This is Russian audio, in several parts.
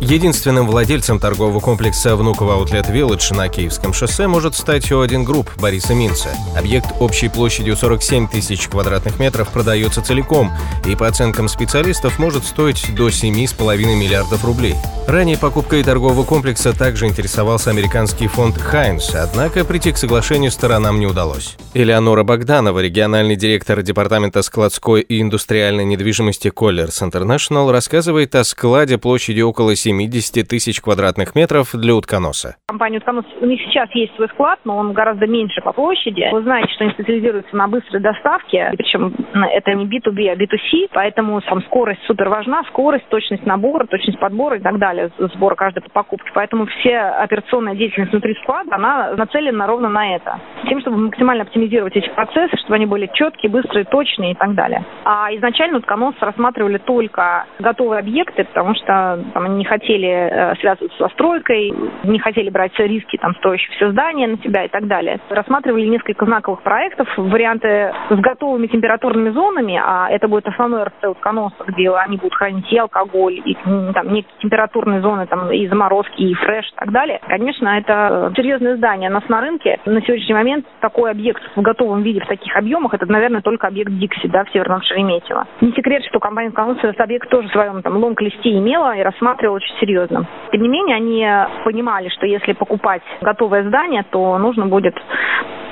Единственным владельцем торгового комплекса «Внуково Аутлет Village» на Киевском шоссе может стать O1 Group Бориса Минца. Объект общей площадью 47 тысяч квадратных метров продается целиком и, по оценкам специалистов, может стоить до 7,5 миллиардов рублей. Ранее покупкой торгового комплекса также интересовался американский фонд «Хайнс», однако прийти к соглашению сторонам не удалось. Элеонора Богданова, региональный директор Департамента складской и индустриальной недвижимости Colliers International, рассказывает о складе площадью около 70 тысяч квадратных метров для утконоса. Компания «Утконос», у них сейчас есть свой склад, но он гораздо меньше по площади. Вы знаете, что они специализируются на быстрой доставке, причем это не B2B, а B2C, поэтому там скорость супер важна, скорость, точность набора, точность подбора и так далее, сбора каждой покупки. Поэтому все операционная деятельность внутри склада, она нацелена ровно на это. Тем, чтобы максимально оптимизировать эти процессы, чтобы они были четкие, быстрые, точные и так далее. А изначально утконос рассматривали только готовые объекты, потому что там, они не хотели хотели э, связываться со стройкой, не хотели брать риски, там, строящие все здания на себя и так далее. Рассматривали несколько знаковых проектов, варианты с готовыми температурными зонами, а это будет основной РЦ утконоса, где они будут хранить и алкоголь, и там некие температурные зоны, там, и заморозки, и фреш и так далее. Конечно, это серьезное здание. У нас на рынке на сегодняшний момент такой объект в готовом виде, в таких объемах, это, наверное, только объект Дикси, да, в Северном Шереметьево. Не секрет, что компания «Утконос» этот объект тоже в своем там лонг-листе имела и рассматривала очень серьезно. Тем не менее, они понимали, что если покупать готовое здание, то нужно будет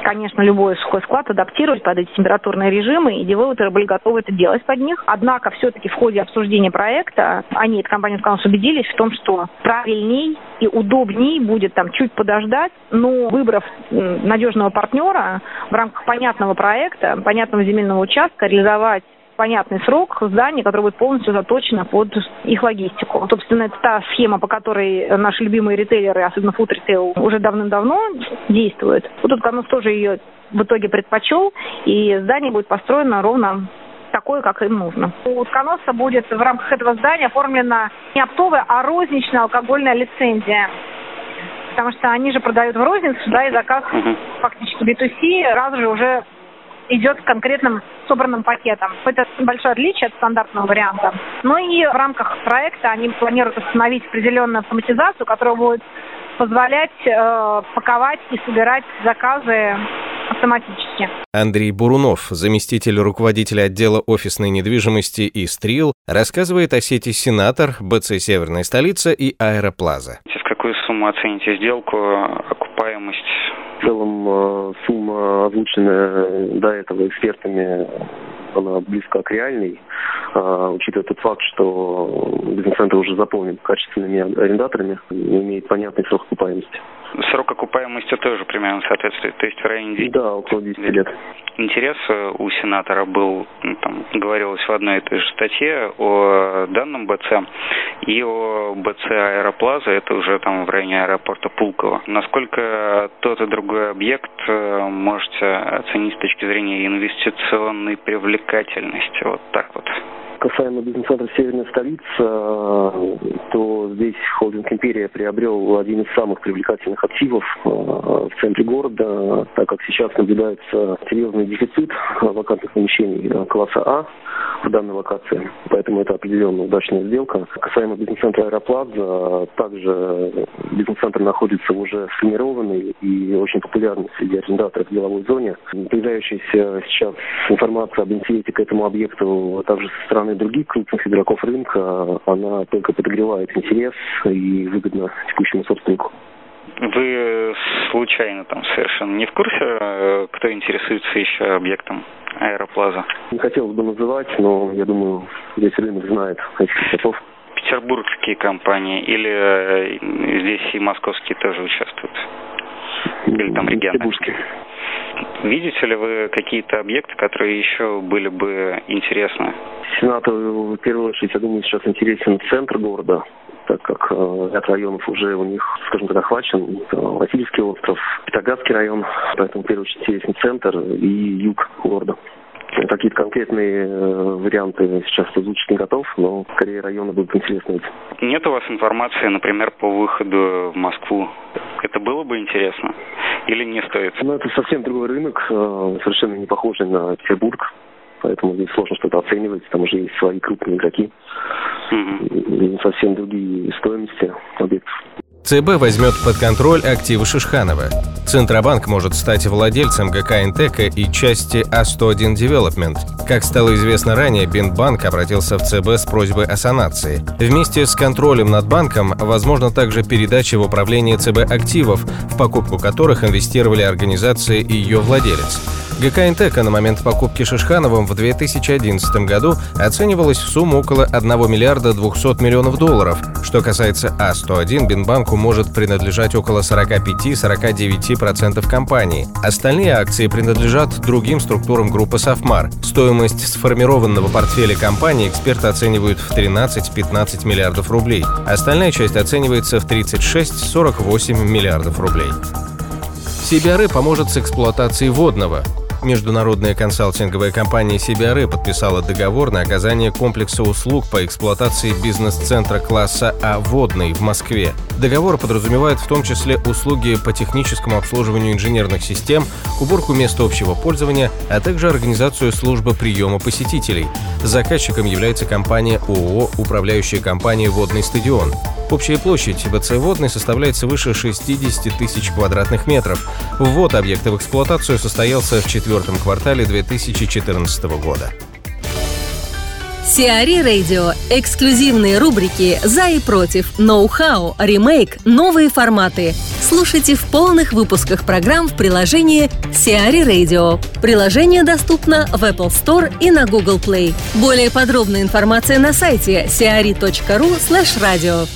конечно, любой сухой склад адаптировать под эти температурные режимы, и девелоперы были готовы это делать под них. Однако все-таки в ходе обсуждения проекта они, эта компания «Сканус», убедились в том, что правильней и удобней будет там чуть подождать, но выбрав надежного партнера в рамках понятного проекта, понятного земельного участка, реализовать понятный срок здания, которое будет полностью заточено под их логистику. Собственно, это та схема, по которой наши любимые ритейлеры, особенно фуд ритейл, уже давным-давно действуют. Вот тут Канус тоже ее в итоге предпочел, и здание будет построено ровно такое, как им нужно. У Утконоса будет в рамках этого здания оформлена не оптовая, а розничная алкогольная лицензия потому что они же продают в розницу, да, и заказ uh-huh. фактически B2C сразу же уже идет с конкретным собранным пакетом. Это большое отличие от стандартного варианта. Ну и в рамках проекта они планируют установить определенную автоматизацию, которая будет позволять э, паковать и собирать заказы автоматически. Андрей Бурунов, заместитель руководителя отдела офисной недвижимости и Стрил, рассказывает о сети «Сенатор», БЦ «Северная столица» и «Аэроплаза». В какую сумму оцените сделку, окупаемость целом э, сумма, озвученная до этого экспертами, она близка к реальной, а, учитывая тот факт, что бизнес-центр уже заполнен качественными арендаторами и имеет понятный срок окупаемости. Срок окупаемости тоже примерно соответствует, то есть в районе 10 Да, около 10 лет. Интерес э, у сенатора был, ну, там говорилось в одной и той же статье о данном БЦ и о БЦ Аэроплаза, это уже там в районе аэропорта Пулково. Насколько тот и другой объект э, можете оценить с точки зрения инвестиционной привлекательности? Вот так вот касаемо бизнес-центра «Северная столица», то здесь холдинг «Империя» приобрел один из самых привлекательных активов э, в центре города, так как сейчас наблюдается серьезный дефицит вакантных помещений класса А в данной локации, поэтому это определенно удачная сделка. Касаемо бизнес-центра «Аэроплаза», также бизнес-центр находится уже сформированный и очень популярный среди арендаторов в деловой зоне. Появляющаяся сейчас информация об интересе к этому объекту также со стороны стороны других крупных игроков рынка, она только подогревает интерес и выгодно текущему собственнику. Вы случайно там совершенно не в курсе, э, кто интересуется еще объектом Аэроплаза? Не хотелось бы называть, но я думаю, весь рынок знает этих игроков. Петербургские компании или э, здесь и московские тоже участвуют? Или там региональные? Видите ли вы какие-то объекты, которые еще были бы интересны? Сенату в первую очередь, я думаю, сейчас интересен центр города, так как э, ряд районов уже у них, скажем так, охвачен. Это Васильевский остров, Петагатский район, поэтому в первую очередь есть центр и юг города. Какие-то конкретные э, варианты сейчас озвучить не готов, но скорее районы будут интересны. Нет у вас информации, например, по выходу в Москву? Это было бы интересно? Или не стоит? Ну, это совсем другой рынок, э, совершенно не похожий на Петербург поэтому здесь сложно что-то оценивать, там уже есть свои крупные игроки, mm-hmm. совсем другие стоимости объектов. ЦБ возьмет под контроль активы Шишханова. Центробанк может стать владельцем ГК Интека и части А101 Development. Как стало известно ранее, Бинбанк обратился в ЦБ с просьбой о санации. Вместе с контролем над банком возможно также передача в управление ЦБ активов, в покупку которых инвестировали организации и ее владелец. ГК «Интека» на момент покупки Шишхановым в 2011 году оценивалась в сумму около 1 миллиарда 200 миллионов долларов. Что касается А101, Бинбанку может принадлежать около 45-49% компании. Остальные акции принадлежат другим структурам группы «Софмар». Стоимость сформированного портфеля компании эксперты оценивают в 13-15 миллиардов рублей. Остальная часть оценивается в 36-48 миллиардов рублей. CBRE поможет с эксплуатацией водного. Международная консалтинговая компания CBRE подписала договор на оказание комплекса услуг по эксплуатации бизнес-центра класса А «Водный» в Москве. Договор подразумевает в том числе услуги по техническому обслуживанию инженерных систем, уборку мест общего пользования, а также организацию службы приема посетителей. Заказчиком является компания ООО «Управляющая компания «Водный стадион». Общая площадь ВЦ «Водный» составляет свыше 60 тысяч квадратных метров. Ввод объекта в эксплуатацию состоялся в четвертом квартале 2014 года. Сиари Радио. Эксклюзивные рубрики «За и против», «Ноу-хау», «Ремейк», «Новые форматы». Слушайте в полных выпусках программ в приложении Сиари Radio. Приложение доступно в Apple Store и на Google Play. Более подробная информация на сайте siari.ru slash radio.